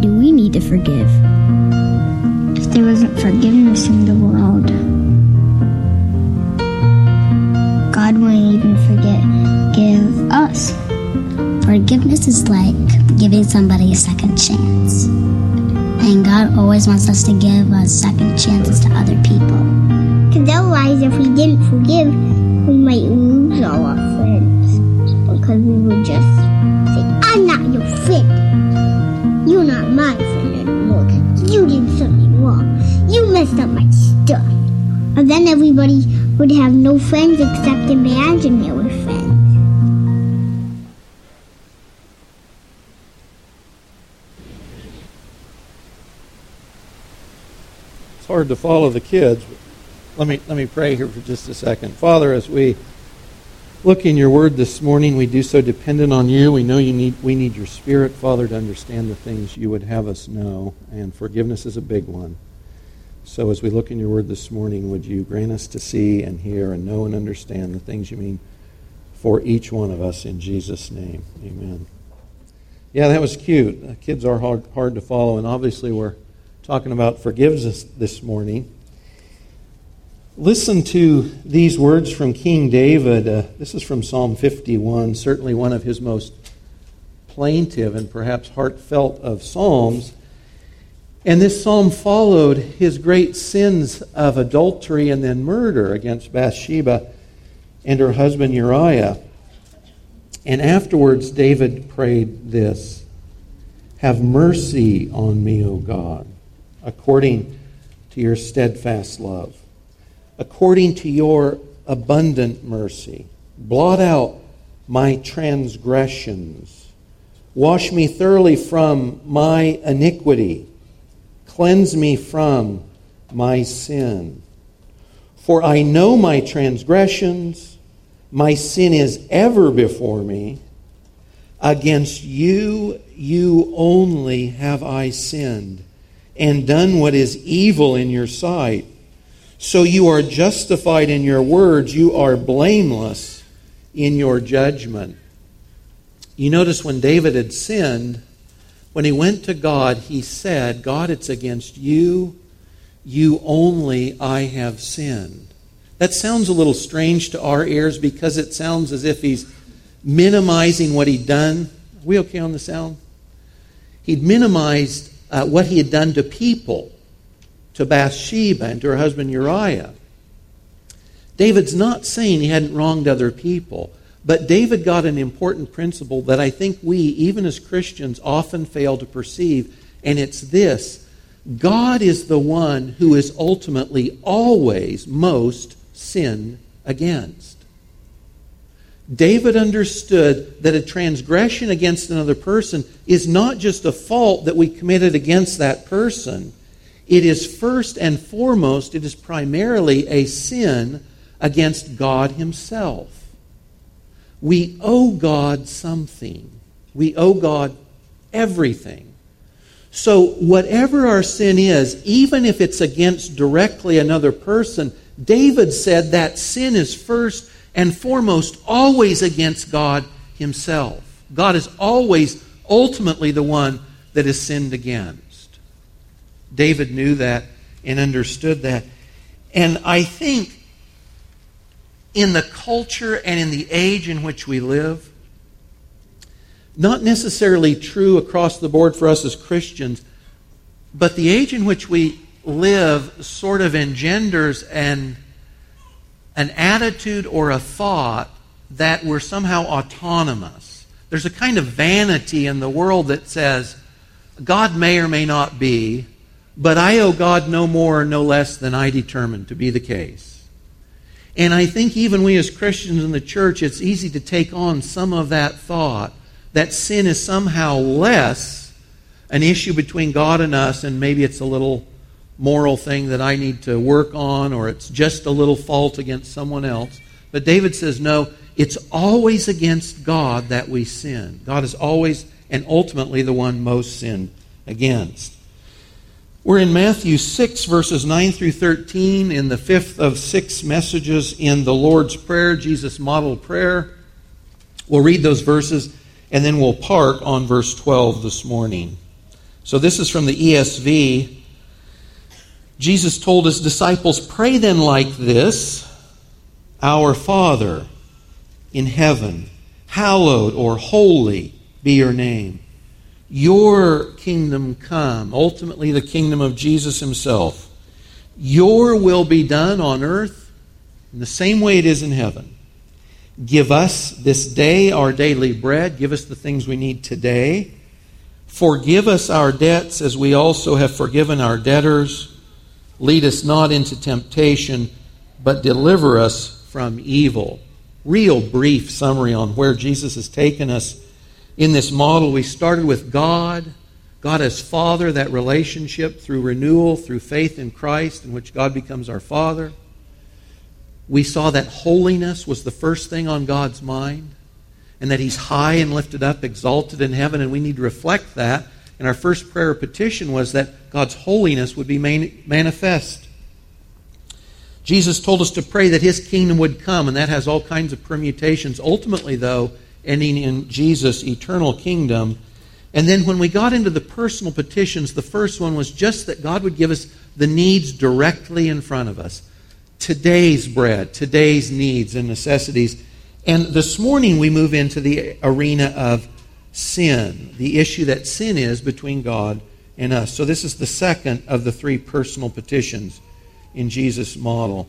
do we need to forgive? If there wasn't forgiveness in the world, God wouldn't even forgive us. Forgiveness is like giving somebody a second chance. And God always wants us to give us second chances to other people. Because otherwise, if we didn't forgive, we might lose all our friends. Because we would just say, I'm not your friend. You're not my friend anymore. You did something wrong. You messed up my stuff. And then everybody would have no friends except imaginary friends. It's hard to follow the kids. Let me let me pray here for just a second. Father, as we look in your word this morning, we do so dependent on you. We know you need we need your spirit, Father, to understand the things you would have us know, and forgiveness is a big one. So as we look in your word this morning, would you grant us to see and hear and know and understand the things you mean for each one of us in Jesus' name. Amen. Yeah, that was cute. Kids are hard, hard to follow, and obviously we're talking about forgiveness this morning. Listen to these words from King David. Uh, this is from Psalm 51, certainly one of his most plaintive and perhaps heartfelt of psalms. And this psalm followed his great sins of adultery and then murder against Bathsheba and her husband Uriah. And afterwards, David prayed this Have mercy on me, O God, according to your steadfast love according to your abundant mercy. Blot out my transgressions. Wash me thoroughly from my iniquity. Cleanse me from my sin. For I know my transgressions. My sin is ever before me. Against you, you only have I sinned and done what is evil in your sight so you are justified in your words, you are blameless in your judgment. You notice when David had sinned, when he went to God, he said, God, it's against you, you only I have sinned. That sounds a little strange to our ears because it sounds as if he's minimizing what he'd done. Are we okay on the sound? He'd minimized uh, what he had done to people to Bathsheba and to her husband Uriah. David's not saying he hadn't wronged other people, but David got an important principle that I think we, even as Christians, often fail to perceive, and it's this God is the one who is ultimately always most sinned against. David understood that a transgression against another person is not just a fault that we committed against that person, it is first and foremost, it is primarily a sin against God Himself. We owe God something. We owe God everything. So, whatever our sin is, even if it's against directly another person, David said that sin is first and foremost always against God Himself. God is always ultimately the one that is sinned against. David knew that and understood that. And I think in the culture and in the age in which we live, not necessarily true across the board for us as Christians, but the age in which we live sort of engenders an, an attitude or a thought that we're somehow autonomous. There's a kind of vanity in the world that says, God may or may not be, but I owe God no more no less than I determined to be the case. And I think even we as Christians in the church, it's easy to take on some of that thought that sin is somehow less an issue between God and us, and maybe it's a little moral thing that I need to work on, or it's just a little fault against someone else. But David says, no, it's always against God that we sin. God is always and ultimately the one most sinned against. We're in Matthew 6, verses 9 through 13, in the fifth of six messages in the Lord's Prayer, Jesus' model prayer. We'll read those verses and then we'll park on verse 12 this morning. So this is from the ESV. Jesus told his disciples, Pray then like this Our Father in heaven, hallowed or holy be your name. Your kingdom come, ultimately the kingdom of Jesus himself. Your will be done on earth in the same way it is in heaven. Give us this day our daily bread. Give us the things we need today. Forgive us our debts as we also have forgiven our debtors. Lead us not into temptation, but deliver us from evil. Real brief summary on where Jesus has taken us in this model. We started with God, God as Father, that relationship through renewal, through faith in Christ, in which God becomes our Father. We saw that holiness was the first thing on God's mind and that He's high and lifted up, exalted in heaven, and we need to reflect that. And our first prayer petition was that God's holiness would be manifest. Jesus told us to pray that His kingdom would come, and that has all kinds of permutations. Ultimately, though, ending in Jesus' eternal kingdom. And then when we got into the personal petitions, the first one was just that God would give us the needs directly in front of us today's bread, today's needs and necessities. And this morning we move into the arena of sin, the issue that sin is between God and us. So this is the second of the three personal petitions in Jesus' model.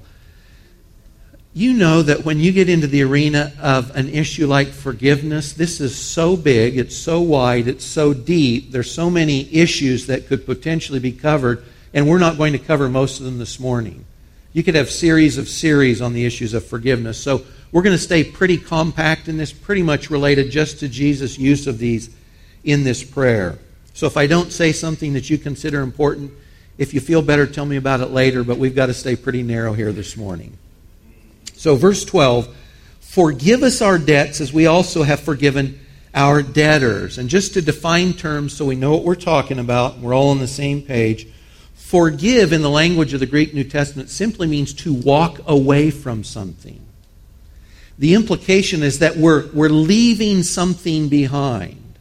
You know that when you get into the arena of an issue like forgiveness, this is so big, it's so wide, it's so deep, there's so many issues that could potentially be covered, and we're not going to cover most of them this morning. You could have series of series on the issues of forgiveness. So we're going to stay pretty compact in this, pretty much related just to Jesus' use of these in this prayer. So if I don't say something that you consider important, if you feel better, tell me about it later, but we've got to stay pretty narrow here this morning. So, verse 12 Forgive us our debts as we also have forgiven our debtors. And just to define terms so we know what we're talking about, we're all on the same page. Forgive in the language of the Greek New Testament simply means to walk away from something. The implication is that we're, we're leaving something behind.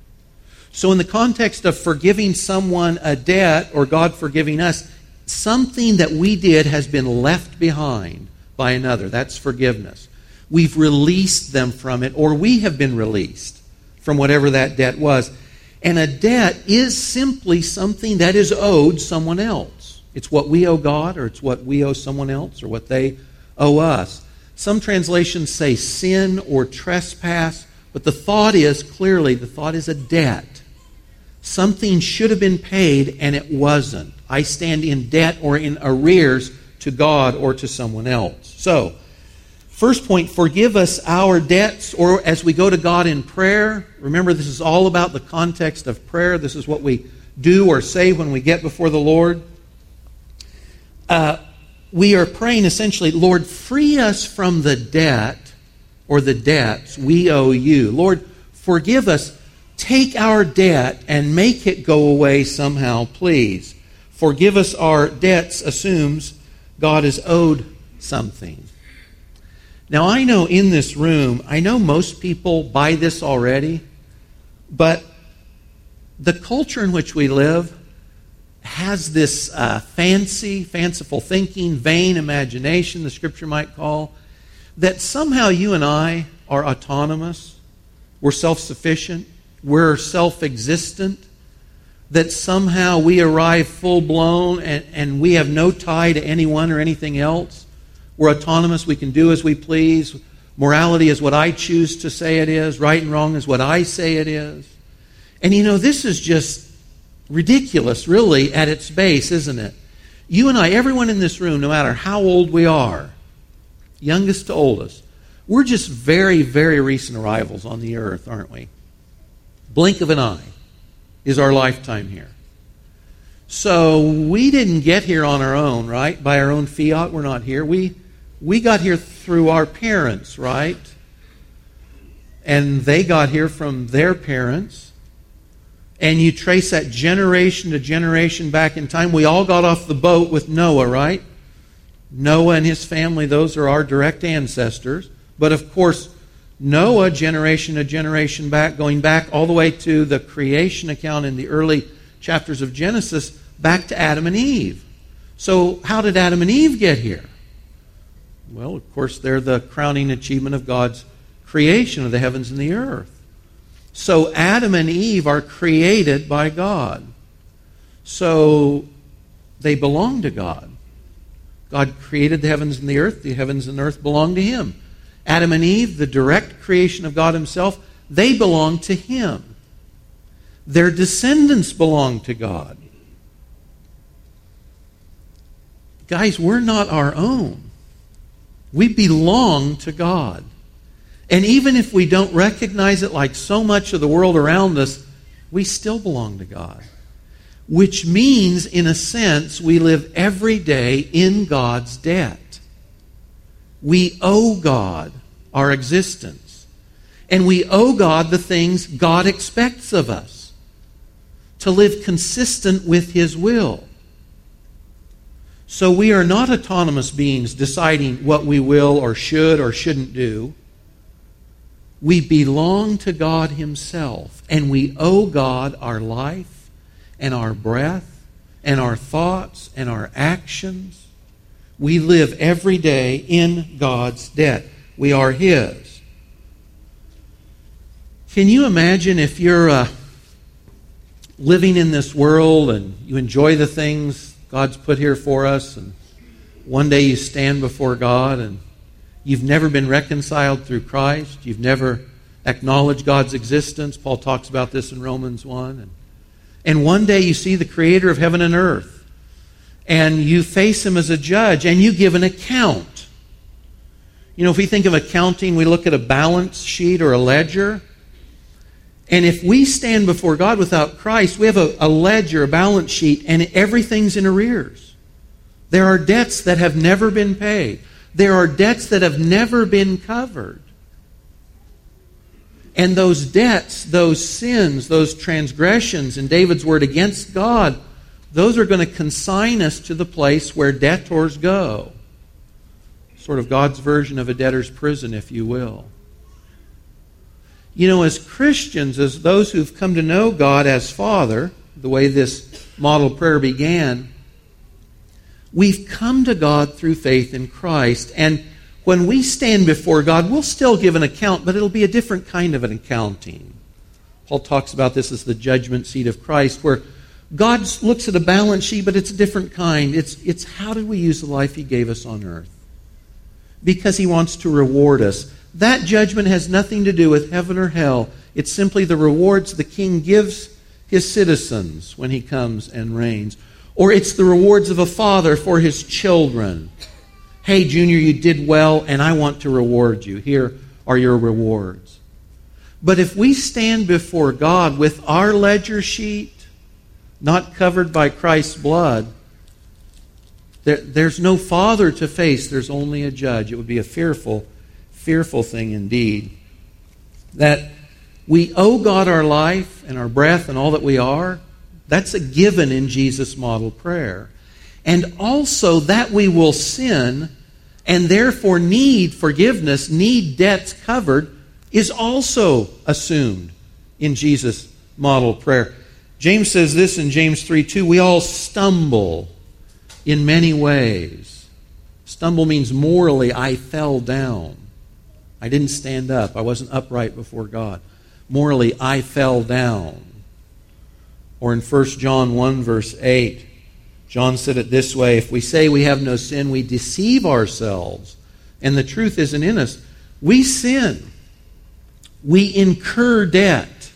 So, in the context of forgiving someone a debt or God forgiving us, something that we did has been left behind by another. That's forgiveness. We've released them from it, or we have been released from whatever that debt was. And a debt is simply something that is owed someone else. It's what we owe God, or it's what we owe someone else, or what they owe us. Some translations say sin or trespass, but the thought is clearly the thought is a debt. Something should have been paid and it wasn't. I stand in debt or in arrears to God or to someone else. So, first point forgive us our debts, or as we go to God in prayer. Remember, this is all about the context of prayer. This is what we do or say when we get before the Lord uh, we are praying essentially, Lord, free us from the debt or the debts we owe you. Lord, forgive us. Take our debt and make it go away somehow, please. Forgive us our debts assumes God is owed something. Now, I know in this room, I know most people buy this already, but the culture in which we live, has this uh, fancy, fanciful thinking, vain imagination, the scripture might call, that somehow you and I are autonomous, we're self sufficient, we're self existent, that somehow we arrive full blown and, and we have no tie to anyone or anything else. We're autonomous, we can do as we please. Morality is what I choose to say it is, right and wrong is what I say it is. And you know, this is just ridiculous, really, at its base, isn't it? You and I, everyone in this room, no matter how old we are, youngest to oldest, we're just very, very recent arrivals on the earth, aren't we? Blink of an eye is our lifetime here. So we didn't get here on our own, right? By our own fiat, we're not here. We, we got here through our parents, right? And they got here from their parents and you trace that generation to generation back in time, we all got off the boat with Noah, right? Noah and his family, those are our direct ancestors. But of course, Noah, generation to generation back, going back all the way to the creation account in the early chapters of Genesis back to Adam and Eve. So, how did Adam and Eve get here? Well, of course, they're the crowning achievement of God's creation of the heavens and the earth. So, Adam and Eve are created by God. So, they belong to God. God created the heavens and the earth. The heavens and earth belong to Him. Adam and Eve, the direct creation of God Himself, they belong to Him. Their descendants belong to God. Guys, we're not our own. We belong to God. And even if we don't recognize it like so much of the world around us, we still belong to God. Which means, in a sense, we live every day in God's debt. We owe God our existence. And we owe God the things God expects of us to live consistent with His will. So we are not autonomous beings deciding what we will or should or shouldn't do. We belong to God Himself, and we owe God our life and our breath and our thoughts and our actions. We live every day in God's debt. We are His. Can you imagine if you're uh, living in this world and you enjoy the things God's put here for us, and one day you stand before God and you've never been reconciled through Christ, you've never acknowledged God's existence. Paul talks about this in Romans 1. And, and one day you see the creator of heaven and earth, and you face him as a judge, and you give an account. You know, if we think of accounting, we look at a balance sheet or a ledger. And if we stand before God without Christ, we have a, a, ledger, a balance sheet, and everything's in arrears. There are debts that have never been paid. There are debts that have never been covered. And those debts, those sins, those transgressions, in David's word, against God, those are going to consign us to the place where debtors go. Sort of God's version of a debtor's prison, if you will. You know, as Christians, as those who've come to know God as Father, the way this model prayer began, we've come to God through faith in Christ. And when we stand before God, we'll still give an account, but it'll be a different kind of an accounting. Paul talks about this as the judgment seat of Christ, where God looks at a balance sheet, but it's a different kind. It's, it's how did we use the life He gave us on earth? Because He wants to reward us. That judgment has nothing to do with heaven or hell. It's simply the rewards the king gives his citizens when he comes and reigns. Or it's the rewards of a father for his children. Hey, Junior, you did well, and I want to reward you. Here are your rewards. But if we stand before God with our ledger sheet not covered by Christ's blood, there, there's no father to face, there's only a judge. It would be a fearful fearful thing indeed. That we owe God our life and our breath and all that we are. That's a given in Jesus' model prayer. And also that we will sin and therefore need forgiveness, need debts covered, is also assumed in Jesus' model prayer. James says this in James 3 2 we all stumble in many ways. Stumble means morally, I fell down. I didn't stand up. I wasn't upright before God. Morally, I fell down. Or in 1 John 1, verse 8, John said it this way If we say we have no sin, we deceive ourselves, and the truth isn't in us. We sin. We incur debt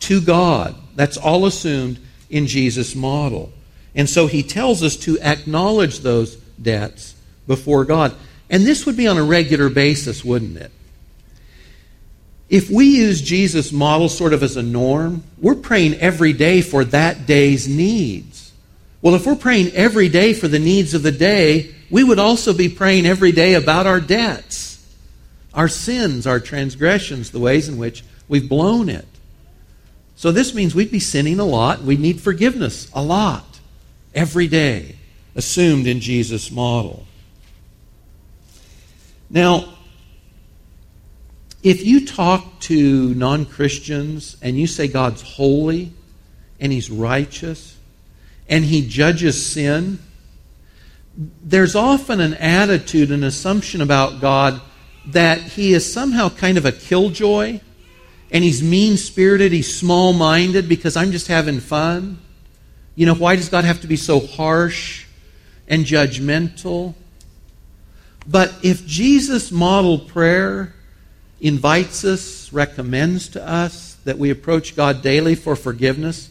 to God. That's all assumed in Jesus' model. And so he tells us to acknowledge those debts before God. And this would be on a regular basis, wouldn't it? If we use Jesus' model sort of as a norm, we're praying every day for that day's needs. Well, if we're praying every day for the needs of the day, we would also be praying every day about our debts, our sins, our transgressions, the ways in which we've blown it. So this means we'd be sinning a lot. We'd need forgiveness a lot every day, assumed in Jesus' model. Now, if you talk to non Christians and you say God's holy and He's righteous and He judges sin, there's often an attitude, an assumption about God that He is somehow kind of a killjoy and He's mean spirited, He's small minded because I'm just having fun. You know, why does God have to be so harsh and judgmental? But if Jesus' model prayer invites us, recommends to us that we approach God daily for forgiveness,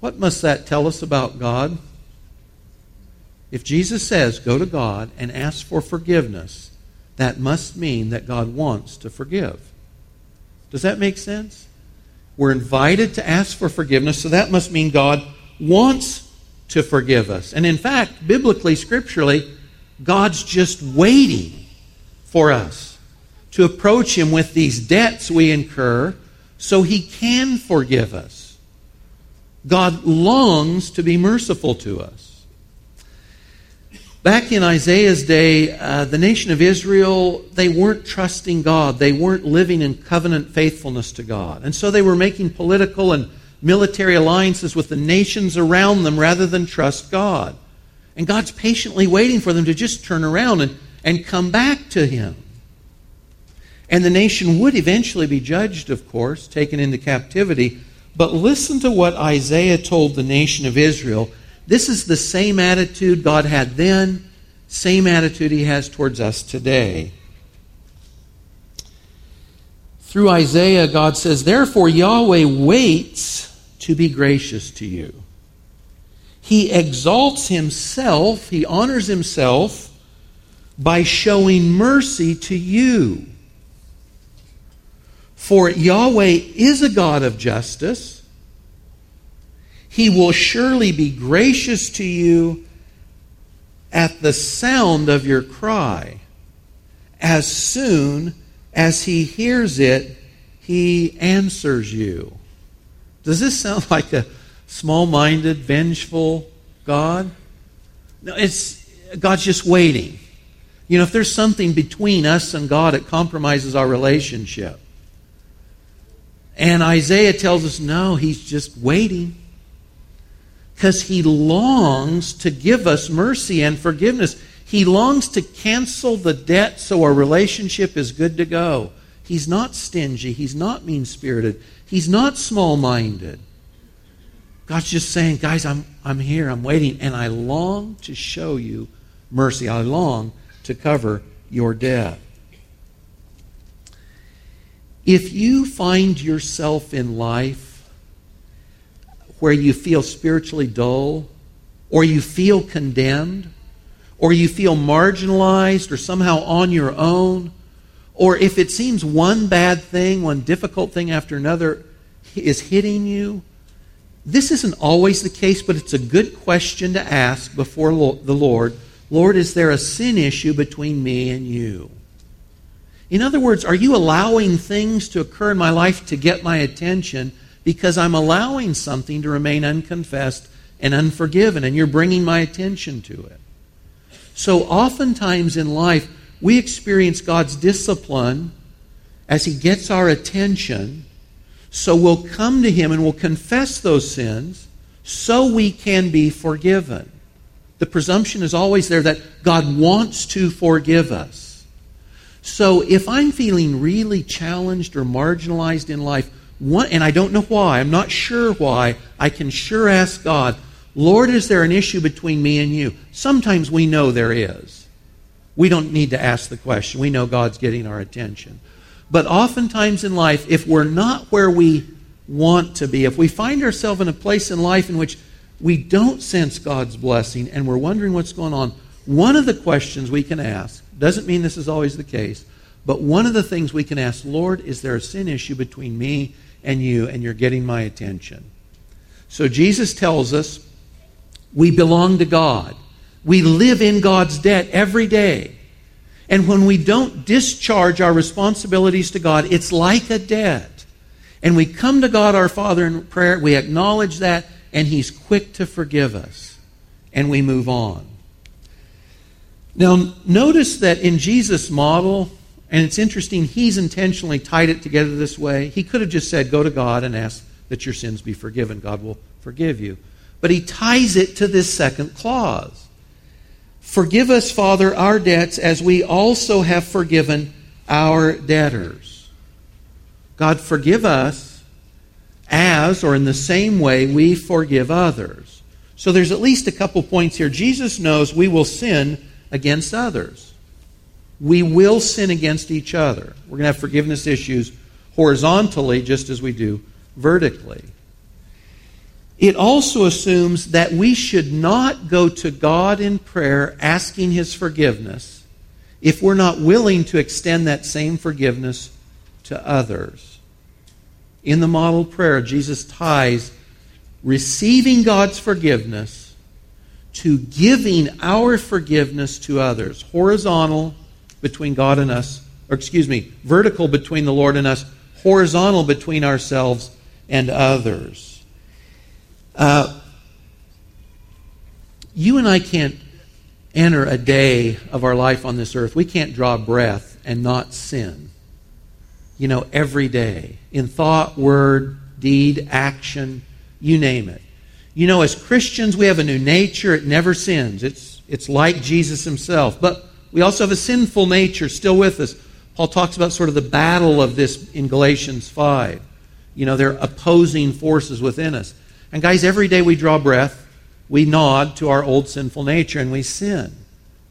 what must that tell us about God? If Jesus says, go to God and ask for forgiveness, that must mean that God wants to forgive. Does that make sense? We're invited to ask for forgiveness, so that must mean God wants to forgive us. And in fact, biblically, scripturally, God's just waiting for us to approach Him with these debts we incur so He can forgive us. God longs to be merciful to us. Back in Isaiah's day, uh, the nation of Israel, they weren't trusting God. They weren't living in covenant faithfulness to God. And so they were making political and military alliances with the nations around them rather than trust God. And God's patiently waiting for them to just turn around and, and come back to Him. And the nation would eventually be judged, of course, taken into captivity. But listen to what Isaiah told the nation of Israel. This is the same attitude God had then, same attitude He has towards us today. Through Isaiah, God says, Therefore, Yahweh waits to be gracious to you. He exalts himself, he honors himself by showing mercy to you. For Yahweh is a God of justice. He will surely be gracious to you at the sound of your cry. As soon as he hears it, he answers you. Does this sound like a small minded, vengeful God? No, it's God's just waiting. You know, if there's something between us and God, it compromises our relationship. And Isaiah tells us, no, he's just waiting. Because he longs to give us mercy and forgiveness. He longs to cancel the debt so our relationship is good to go. He's not stingy. He's not mean spirited. He's not small minded. God's just saying, guys, I'm, I'm here. I'm waiting. And I long to show you mercy. I long to cover your debt. If you find yourself in life where you feel spiritually dull, or you feel condemned, or you feel marginalized or somehow on your own, or if it seems one bad thing, one difficult thing after another is hitting you, this isn't always the case, but it's a good question to ask before the Lord. Lord, is there a sin issue between me and you? In other words, are you allowing things to occur in my life to get my attention because I'm allowing something to remain unconfessed and unforgiven, and you're bringing my attention to it? So, oftentimes in life, we experience God's discipline as He gets our attention. So we'll come to Him and we'll confess those sins so we can be forgiven. The presumption is always there that God wants to forgive us. So if I'm feeling really challenged or marginalized in life, what, and I don't know why, I'm not sure why, I can sure ask God, Lord, is there an issue between me and you? Sometimes we know there is. We don't need to ask the question. We know God's getting our attention. But oftentimes in life, if we're not where we want to be, if we find ourselves in a place in life in which we don't sense God's blessing and we're wondering what's going on, one of the questions we can ask doesn't mean this is always the case, but one of the things we can ask, Lord, is there a sin issue between me and you, and you're getting my attention? So Jesus tells us we belong to God. We live in God's debt every day. And when we don't discharge our responsibilities to God, it's like a debt. And we come to God our Father in prayer, we acknowledge that, and He's quick to forgive us. And we move on. Now, notice that in Jesus' model, and it's interesting, He's intentionally tied it together this way. He could have just said, Go to God and ask that your sins be forgiven. God will forgive you. But he ties it to this second clause. Forgive us, Father, our debts as we also have forgiven our debtors. God, forgive us as, or in the same way, we forgive others. So there's at least a couple points here. Jesus knows we will sin against others. We will sin against each other. We're going to have forgiveness issues horizontally just as we do vertically. It also assumes that we should not go to God in prayer asking His forgiveness if we're not willing to extend that same forgiveness to others. In the model prayer, Jesus ties receiving God's forgiveness to giving our forgiveness to others. Horizontal between God and us, or excuse me, vertical between the Lord and us, horizontal between ourselves and others. Uh, you and I can't enter a day of our life on this earth. We can't draw breath and not sin. You know, every day. In thought, word, deed, action, you name it. You know, as Christians, we have a new nature. It never sins. It's, it's like Jesus himself. But we also have a sinful nature still with us. Paul talks about sort of the battle of this in Galatians 5. You know, they're opposing forces within us. And guys, every day we draw breath, we nod to our old sinful nature and we sin.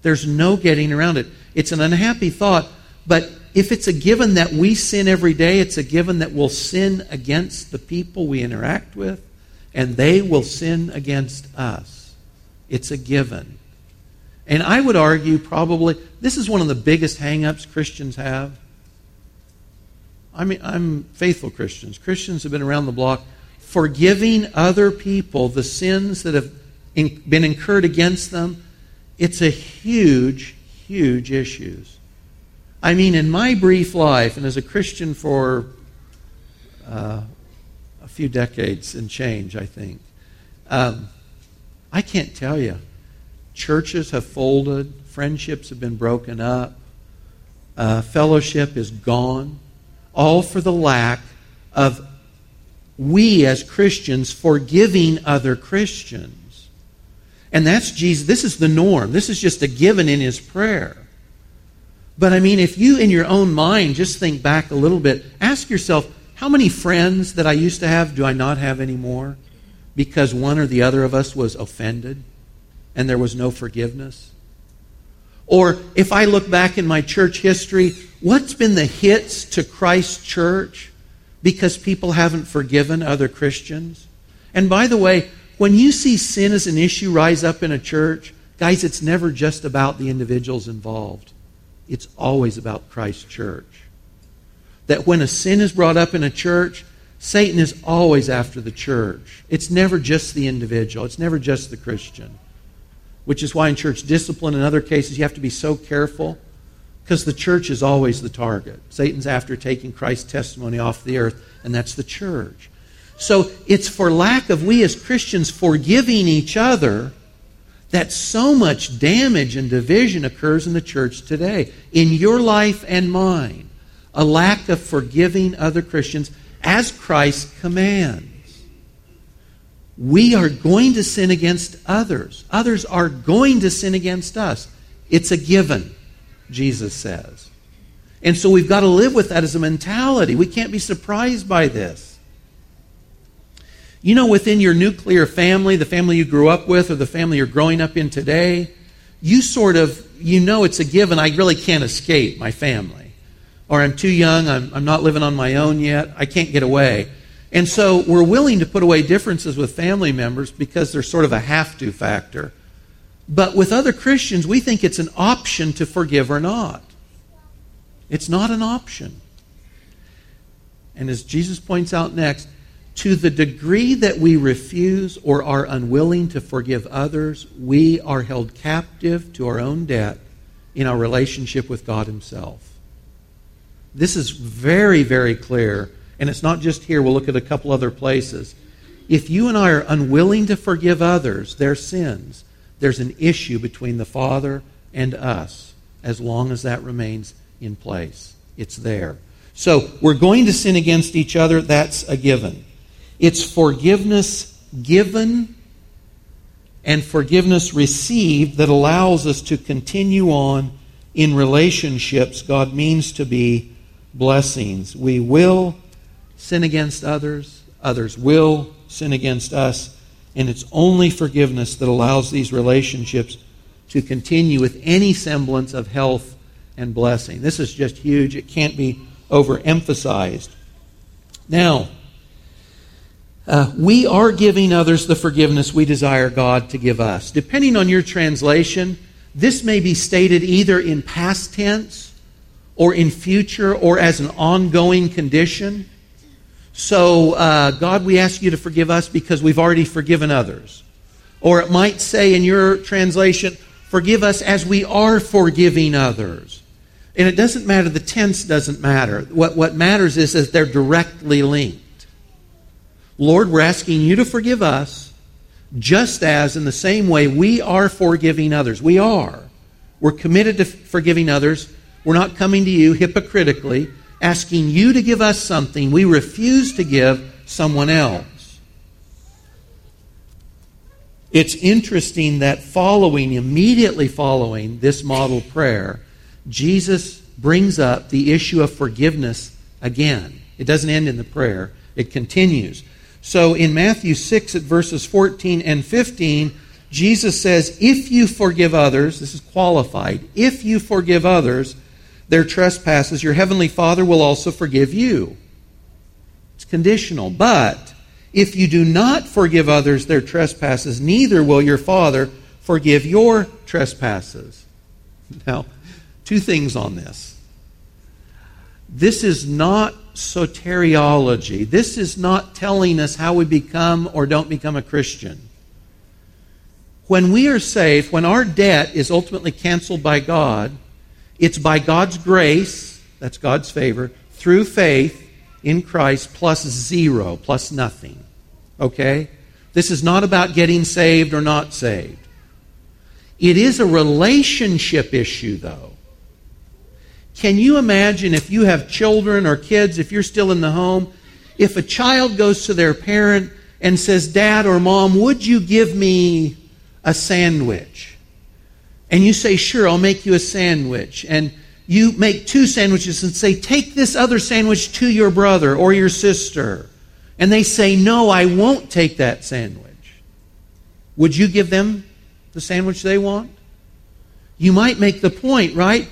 There's no getting around it. It's an unhappy thought, but if it's a given that we sin every day, it's a given that we'll sin against the people we interact with, and they will sin against us. It's a given. And I would argue probably this is one of the biggest hang-ups Christians have. I mean, I'm faithful Christians. Christians have been around the block forgiving other people the sins that have in, been incurred against them, it's a huge, huge issue. I mean, in my brief life, and as a Christian for uh, a few decades and change, I think, um, I can't tell you. Churches have folded, friendships have been broken up, uh, fellowship is gone, all for the lack of we as Christians forgiving other Christians. And that's Jesus. This is the norm. This is just a given in his prayer. But I mean, if you in your own mind just think back a little bit, ask yourself, how many friends that I used to have do I not have anymore because one or the other of us was offended and there was no forgiveness? Or if I look back in my church history, what's been the hits to Christ Church because people haven't forgiven other Christians. And by the way, when you see sin as an issue rise up in a church, guys, it's never just about the individuals involved. It's always about Christ's church. That when a sin is brought up in a church, Satan is always after the church. It's never just the individual, it's never just the Christian. Which is why in church discipline, in other cases, you have to be so careful because the church is always the target. Satan's after taking Christ's testimony off the earth, and that's the church. So it's for lack of we as Christians forgiving each other that so much damage and division occurs in the church today, in your life and mine. A lack of forgiving other Christians as Christ commands. We are going to sin against others. Others are going to sin against us. It's a given. Jesus says. And so we've got to live with that as a mentality. We can't be surprised by this. You know, within your nuclear family, the family you grew up with, or the family you're growing up in today, you sort of, you know it's a given. I really can't escape my family. Or I'm too young, I'm, I'm not living on my own yet, I can't get away. And so we're willing to put away differences with family members because they're sort of a have to factor. But with other Christians, we think it's an option to forgive or not. It's not an option. And as Jesus points out next, to the degree that we refuse or are unwilling to forgive others, we are held captive to our own debt in our relationship with God Himself. This is very, very clear, and it's not just here. We'll look at a couple other places. If you and I are unwilling to forgive others their sins, there's an issue between the Father and us as long as that remains in place. It's there. So we're going to sin against each other. That's a given. It's forgiveness given and forgiveness received that allows us to continue on in relationships God means to be blessings. We will sin against others, others will sin against us, and it's only forgiveness that allows these relationships to continue with any semblance of health and blessing. This is just huge. It can't be overemphasized. Now, uh, we are giving others the forgiveness we desire God to give us. Depending on your translation, this may be stated either in past tense or in future or as an ongoing condition. So, uh, God, we ask you to forgive us because we've already forgiven others. Or it might say in your translation, forgive us as we are forgiving others. And it doesn't matter, the tense doesn't matter. What, what matters is that they're directly linked. Lord, we're asking you to forgive us just as, in the same way, we are forgiving others. We are. We're committed to forgiving others. We're not coming to you hypocritically, asking you to give us something we refuse to give someone else. It's interesting that following, immediately following this model prayer, Jesus brings up the issue of forgiveness again. It doesn't end in the prayer, it continues. So in Matthew 6 at verses 14 and 15, Jesus says, If you forgive others, this is qualified, if you forgive others their trespasses, your heavenly Father will also forgive you. It's conditional. But if you do not forgive others their trespasses, neither will your Father forgive your trespasses. Now, two things on this. This is not soteriology. This is not telling us how we become or don't become a Christian. When we are saved, when our debt is ultimately canceled by God, it's by God's grace, that's God's favor, through faith in Christ plus zero, plus nothing. Okay? This is not about getting saved or not saved. It is a relationship issue, though. Can you imagine if you have children or kids, if you're still in the home, if a child goes to their parent and says, Dad or Mom, would you give me a sandwich? And you say, Sure, I'll make you a sandwich. And you make two sandwiches and say, Take this other sandwich to your brother or your sister. And they say, No, I won't take that sandwich. Would you give them the sandwich they want? You might make the point, right?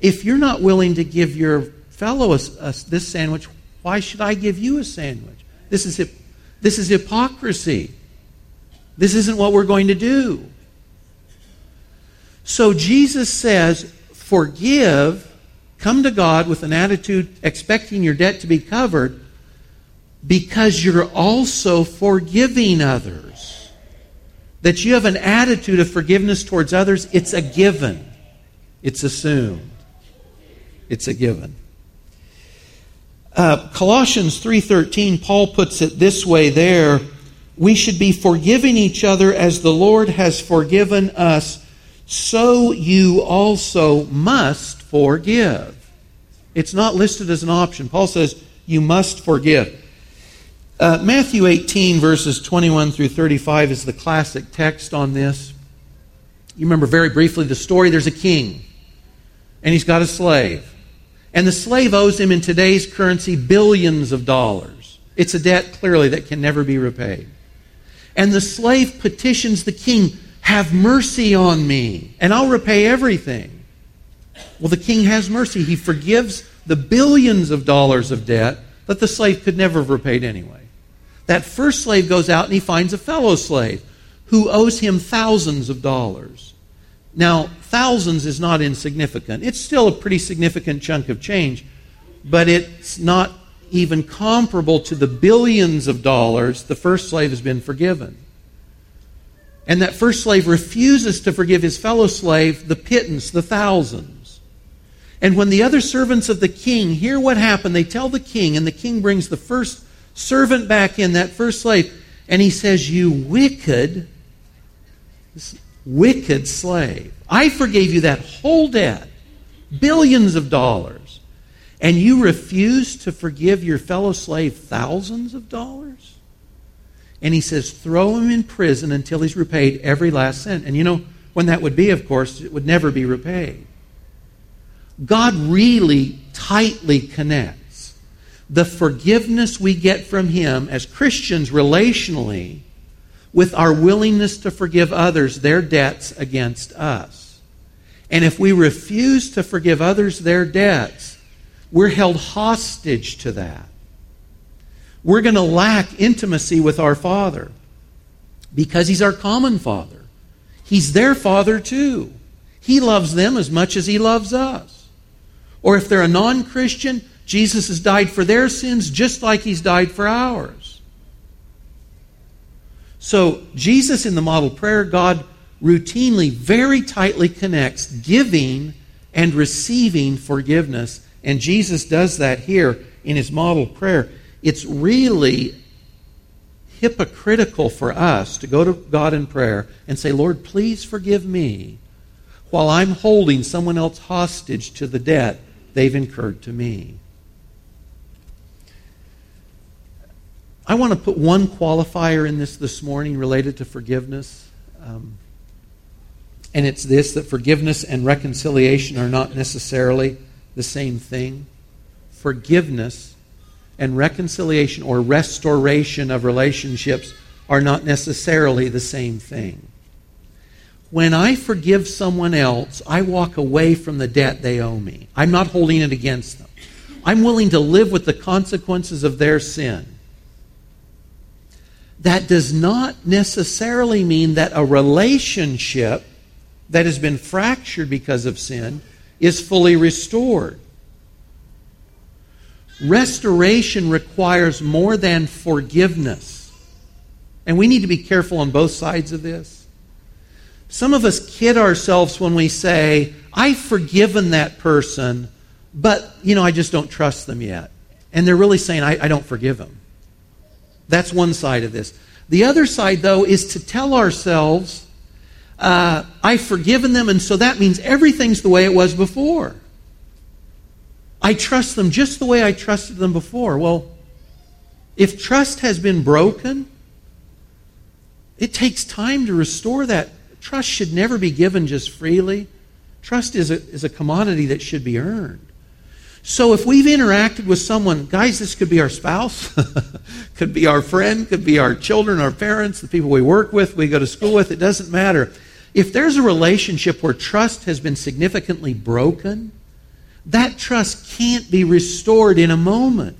if you're not willing to give your fellow a, a, this sandwich, why should I give you a sandwich? This is, this is hypocrisy. This isn't what we're going to do. So Jesus says, forgive, come to God with an attitude expecting your debt to be covered because you're also forgiving others. That you have an attitude of forgiveness towards others, it's a given, it's assumed. It's a given. Uh, Colossians 3:13 Paul puts it this way there we should be forgiving each other as the Lord has forgiven us so you also must forgive. It's not listed as an option. Paul says you must forgive. Uh, Matthew 18, verses 21 through 35 is the classic text on this. You remember very briefly the story there's a king, and he's got a slave. And the slave owes him in today's currency billions of dollars. It's a debt, clearly, that can never be repaid. And the slave petitions the king, Have mercy on me, and I'll repay everything. Well, the king has mercy. He forgives the billions of dollars of debt that the slave could never have repaid anyway. That first slave goes out and he finds a fellow slave who owes him thousands of dollars. Now, thousands is not insignificant. It's still a pretty significant chunk of change, but it's not even comparable to the billions of dollars the first slave has been forgiven. And that first slave refuses to forgive his fellow slave the pittance, the thousands. And when the other servants of the king hear what happened, they tell the king, and the king brings the first servant back in, that first slave, and he says, You wicked, wicked slave. I forgave you that whole debt, billions of dollars, and you refuse to forgive your fellow slave thousands of dollars? And he says, throw him in prison until he's repaid every last cent. And you know when that would be, of course, it would never be repaid. God really tightly connects the forgiveness we get from him as Christians relationally with our willingness to forgive others their debts against us. And if we refuse to forgive others their debts, we're held hostage to that. We're going to lack intimacy with our Father because He's our common Father. He's their Father too. He loves them as much as He loves us. Or if they're a non Christian, Jesus has died for their sins just like He's died for ours. So, Jesus in the model prayer, God routinely, very tightly connects giving and receiving forgiveness. And Jesus does that here in his model prayer. It's really hypocritical for us to go to God in prayer and say, Lord, please forgive me while I'm holding someone else hostage to the debt they've incurred to me. I want to put one qualifier in this this morning related to forgiveness. Um, and it's this that forgiveness and reconciliation are not necessarily the same thing. Forgiveness and reconciliation or restoration of relationships are not necessarily the same thing. When I forgive someone else, I walk away from the debt they owe me. I'm not holding it against them. I'm willing to live with the consequences of their sin that does not necessarily mean that a relationship that has been fractured because of sin is fully restored. Restoration requires more than forgiveness. And we need to be careful on both sides of this. Some of us kid ourselves when we say, I've forgiven that person, but, you know, I just don't trust them yet. And they're really saying, I, I don't forgive them. That's one side of this. The other side, though, is to tell ourselves, uh, I've forgiven them, and so that means everything's the way it was before. I trust them just the way I trusted them before. Well, if trust has been broken, it takes time to restore that. Trust should never be given just freely. Trust is a, is a commodity that should be earned. So if we've interacted with someone, guys, this could be our spouse, could be our friend, could be our children, our parents, the people we work with, we go to school with, it doesn't matter. If there's a relationship where trust has been significantly broken, that trust can't be restored in a moment.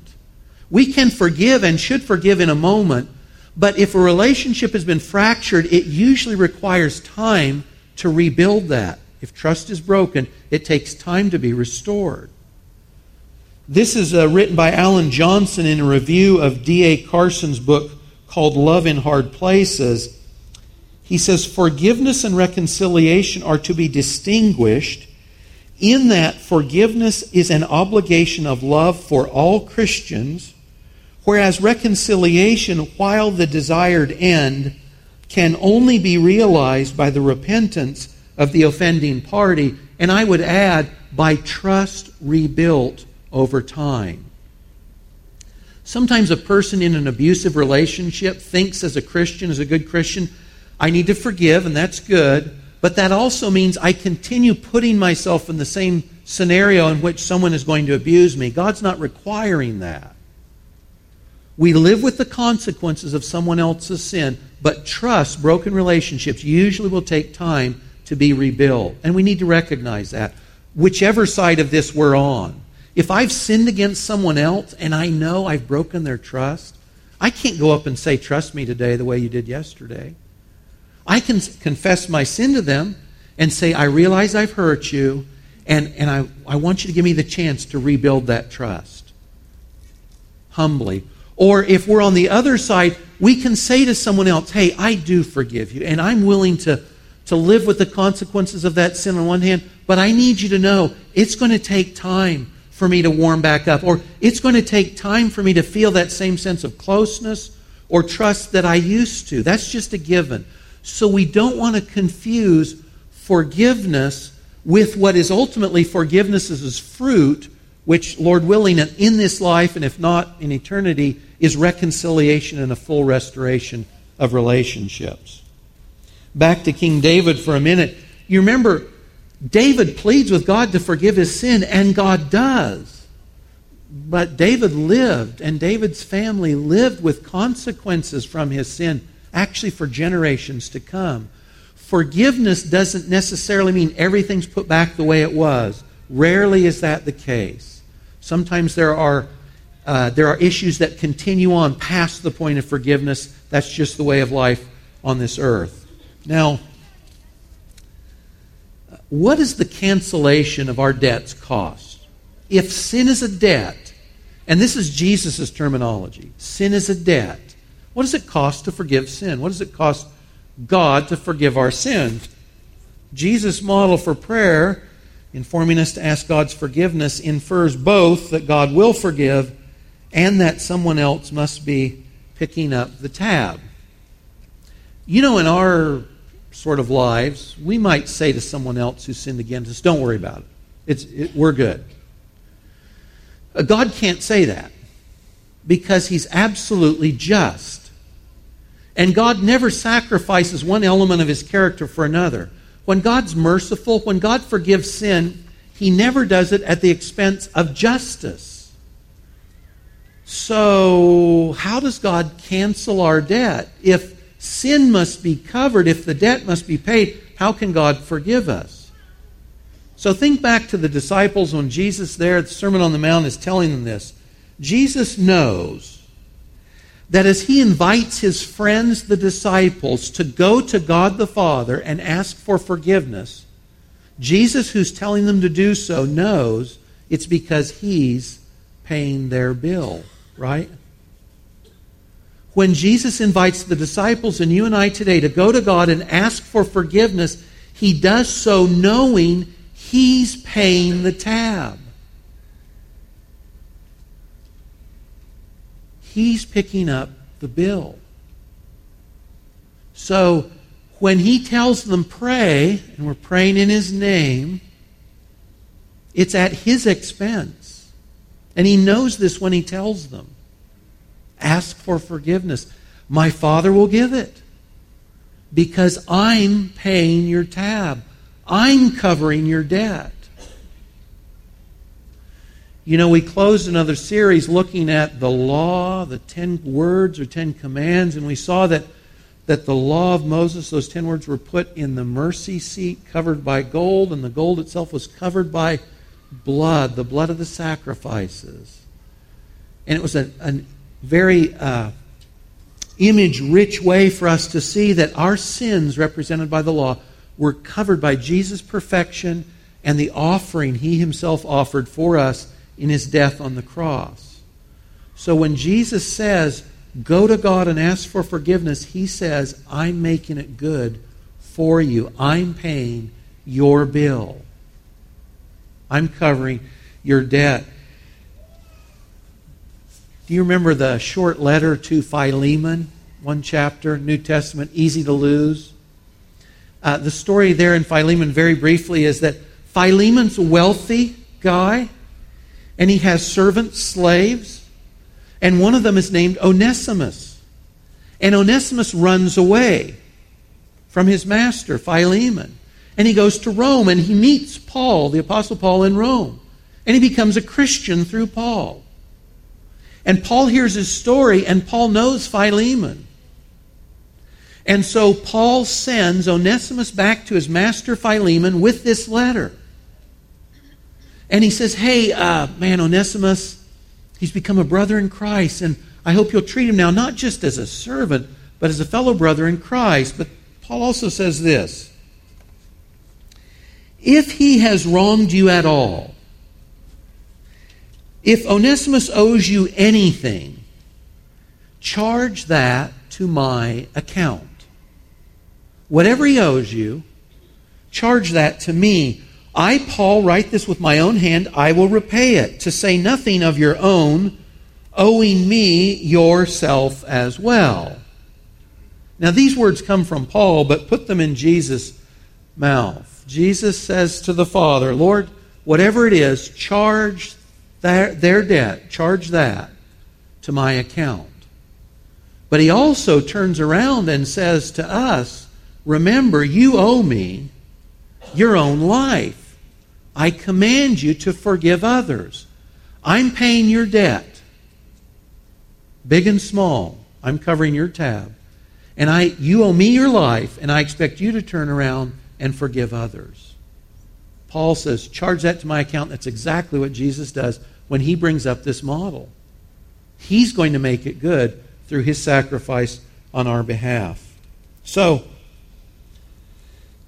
We can forgive and should forgive in a moment, but if a relationship has been fractured, it usually requires time to rebuild that. If trust is broken, it takes time to be restored. This is uh, written by Alan Johnson in a review of D.A. Carson's book called Love in Hard Places. He says, Forgiveness and reconciliation are to be distinguished in that forgiveness is an obligation of love for all Christians, whereas reconciliation, while the desired end, can only be realized by the repentance of the offending party, and I would add, by trust rebuilt over time. Sometimes a person in an abusive relationship thinks, as a Christian, as a good Christian, I need to forgive, and that's good. But that also means I continue putting myself in the same scenario in which someone is going to abuse me. God's not requiring that. We live with the consequences of someone else's sin, but trust, broken relationships, usually will take time to be rebuilt. And we need to recognize that, whichever side of this we're on. If I've sinned against someone else and I know I've broken their trust, I can't go up and say, Trust me today the way you did yesterday. I can confess my sin to them and say, I realize I've hurt you, and, and I, I want you to give me the chance to rebuild that trust. Humbly. Or if we're on the other side, we can say to someone else, Hey, I do forgive you, and I'm willing to, to live with the consequences of that sin on one hand, but I need you to know it's going to take time for me to warm back up. Or it's going to take time for me to feel that same sense of closeness or trust that I used to. That's just a given. So we don't want to confuse forgiveness with what is ultimately forgiveness as fruit, which, Lord willing, in this life, and if not in eternity, is reconciliation and a full restoration of relationships. Back to King David for a minute. You remember, David pleads with God to forgive his sin, and God does. But David lived, and David's family lived with consequences from his sin, actually for generations to come. Forgiveness doesn't necessarily mean everything's put back the way it was. Rarely is that the case. Sometimes there are, uh, there are issues that continue on past the point of forgiveness. That's just the way of life on this earth. Now, what does the cancellation of our debts cost? If sin is a debt, and this is Jesus' terminology, sin is a debt, what does it cost to forgive sin? What does it cost God to forgive our sins? Jesus' model for prayer, informing us to ask God's forgiveness, infers both that God will forgive and that someone else must be picking up the tab. You know, in our sort of lives, we might say to someone else who sinned against us, Don't worry about it. It's, it, we're good. Uh, God can't say that because He's absolutely just. And God never sacrifices one element of His character for another. When God's merciful, when God forgives sin, He never does it at the expense of justice. So, how does God cancel our debt if sin must be covered, if the debt must be paid, how can God forgive us? So think back to the disciples when Jesus there at the Sermon on the Mount is telling them this. Jesus knows that as he invites his friends, the disciples, to go to God the Father and ask for forgiveness, Jesus, who's telling them to do so, knows it's because he's paying their bill, right? when Jesus invites the disciples and you and I today to go to God and ask for forgiveness, he does so knowing he's paying the tab. He's picking up the bill. So when he tells them pray, and we're praying in his name, it's at his expense. And he knows this when he tells them. Ask for forgiveness. My Father will give it because I'm paying your tab. I'm covering your debt. You know, we closed another series looking at the law, the ten words or ten commands, and we saw that, that the law of Moses, those ten words, were put in the mercy seat covered by gold, and the gold itself was covered by blood, the blood of the sacrifices. And it was a, an very uh, image rich way for us to see that our sins, represented by the law, were covered by Jesus' perfection and the offering he himself offered for us in his death on the cross. So when Jesus says, Go to God and ask for forgiveness, he says, I'm making it good for you. I'm paying your bill. I'm covering your debt. Do you remember the short letter to Philemon? One chapter, New Testament, easy to lose. Uh, the story there in Philemon, very briefly, is that Philemon's a wealthy guy, and he has servants, slaves, and one of them is named Onesimus. And Onesimus runs away from his master, Philemon. And he goes to Rome, and he meets Paul, the Apostle Paul, in Rome. And he becomes a Christian through Paul. And Paul hears his story, and Paul knows Philemon. And so Paul sends Onesimus back to his master Philemon with this letter. And he says, Hey, uh, man, Onesimus, he's become a brother in Christ, and I hope you'll treat him now not just as a servant, but as a fellow brother in Christ. But Paul also says this If he has wronged you at all, if Onesimus owes you anything, charge that to my account. Whatever he owes you, charge that to me. I, Paul, write this with my own hand. I will repay it, to say nothing of your own, owing me yourself as well. Now, these words come from Paul, but put them in Jesus' mouth. Jesus says to the Father, Lord, whatever it is, charge their, their debt, charge that to my account. But he also turns around and says to us, Remember, you owe me your own life. I command you to forgive others. I'm paying your debt, big and small. I'm covering your tab. And I, you owe me your life, and I expect you to turn around and forgive others. Paul says, charge that to my account. That's exactly what Jesus does when he brings up this model. He's going to make it good through his sacrifice on our behalf. So,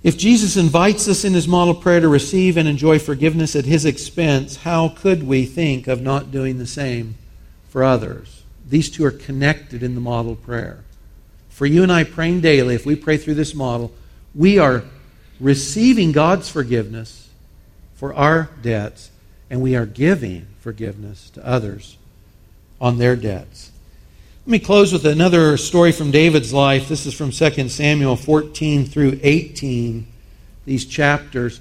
if Jesus invites us in his model prayer to receive and enjoy forgiveness at his expense, how could we think of not doing the same for others? These two are connected in the model prayer. For you and I praying daily, if we pray through this model, we are receiving God's forgiveness for our debts, and we are giving forgiveness to others on their debts. Let me close with another story from David's life. This is from 2 Samuel 14 through 18, these chapters.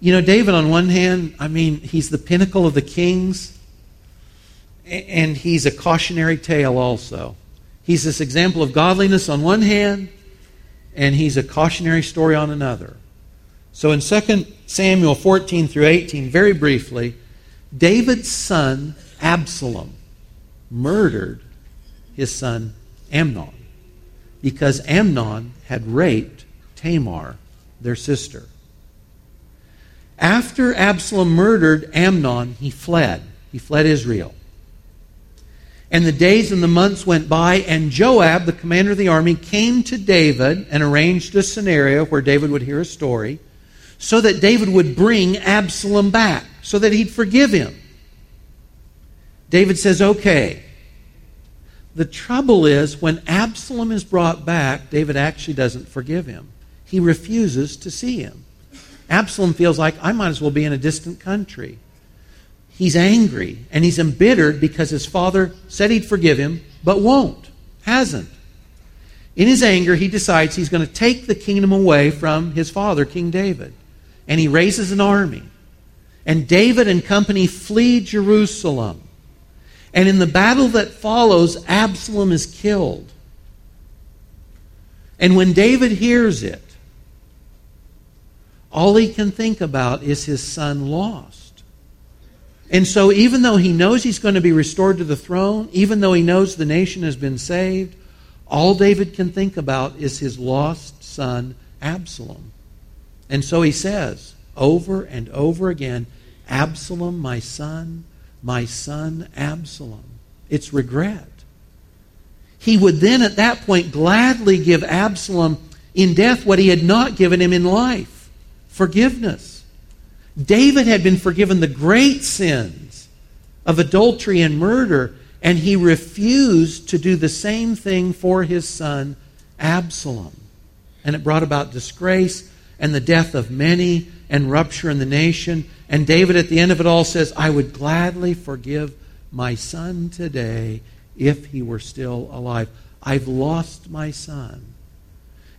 You know, David, on one hand, I mean, he's the pinnacle of the kings, and he's a cautionary tale also. He's this example of godliness on one hand, and he's a cautionary story on another. So in 2 Samuel 14 through 18, very briefly, David's son, Absalom, murdered his son Amnon because Amnon had raped Tamar, their sister. After Absalom murdered Amnon, he fled. He fled Israel. And the days and the months went by, and Joab, the commander of the army, came to David and arranged a scenario where David would hear a story so that David would bring Absalom back, so that he'd forgive him. David says, Okay, the trouble is, when Absalom is brought back, David actually doesn't forgive him. He refuses to see him. Absalom feels like, I might as well be in a distant country. He's angry and he's embittered because his father said he'd forgive him, but won't, hasn't. In his anger, he decides he's going to take the kingdom away from his father, King David. And he raises an army. And David and company flee Jerusalem. And in the battle that follows, Absalom is killed. And when David hears it, all he can think about is his son lost. And so, even though he knows he's going to be restored to the throne, even though he knows the nation has been saved, all David can think about is his lost son, Absalom. And so he says over and over again, Absalom, my son, my son Absalom. It's regret. He would then, at that point, gladly give Absalom in death what he had not given him in life forgiveness. David had been forgiven the great sins of adultery and murder, and he refused to do the same thing for his son Absalom. And it brought about disgrace and the death of many and rupture in the nation. And David, at the end of it all, says, I would gladly forgive my son today if he were still alive. I've lost my son.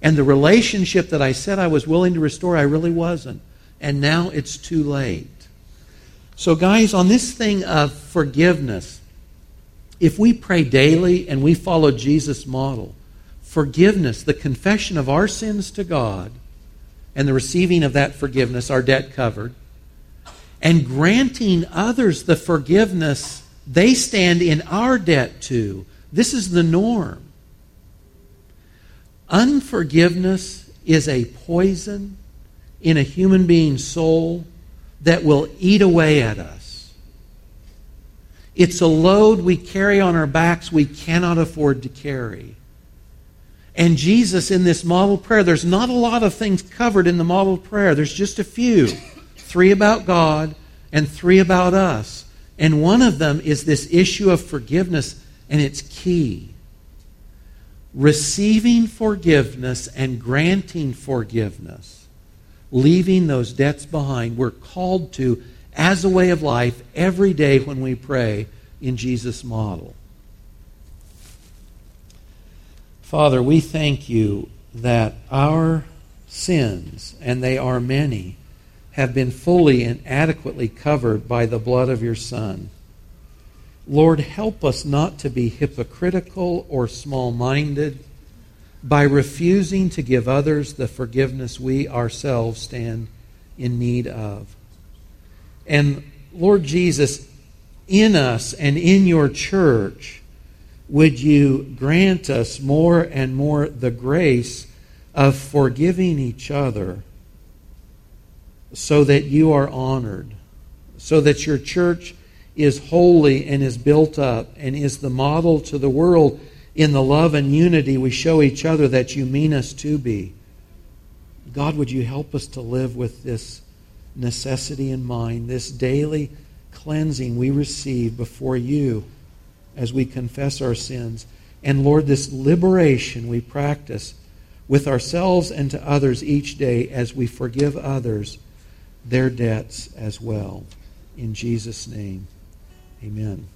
And the relationship that I said I was willing to restore, I really wasn't. And now it's too late. So, guys, on this thing of forgiveness, if we pray daily and we follow Jesus' model, forgiveness, the confession of our sins to God, and the receiving of that forgiveness, our debt covered, and granting others the forgiveness they stand in our debt to. This is the norm. Unforgiveness is a poison in a human being's soul that will eat away at us. It's a load we carry on our backs we cannot afford to carry. And Jesus, in this model prayer, there's not a lot of things covered in the model prayer. There's just a few three about God and three about us. And one of them is this issue of forgiveness, and it's key. Receiving forgiveness and granting forgiveness, leaving those debts behind, we're called to as a way of life every day when we pray in Jesus' model. Father, we thank you that our sins, and they are many, have been fully and adequately covered by the blood of your Son. Lord, help us not to be hypocritical or small minded by refusing to give others the forgiveness we ourselves stand in need of. And Lord Jesus, in us and in your church, would you grant us more and more the grace of forgiving each other so that you are honored, so that your church is holy and is built up and is the model to the world in the love and unity we show each other that you mean us to be. God, would you help us to live with this necessity in mind, this daily cleansing we receive before you as we confess our sins. And Lord, this liberation we practice with ourselves and to others each day as we forgive others their debts as well. In Jesus' name, amen.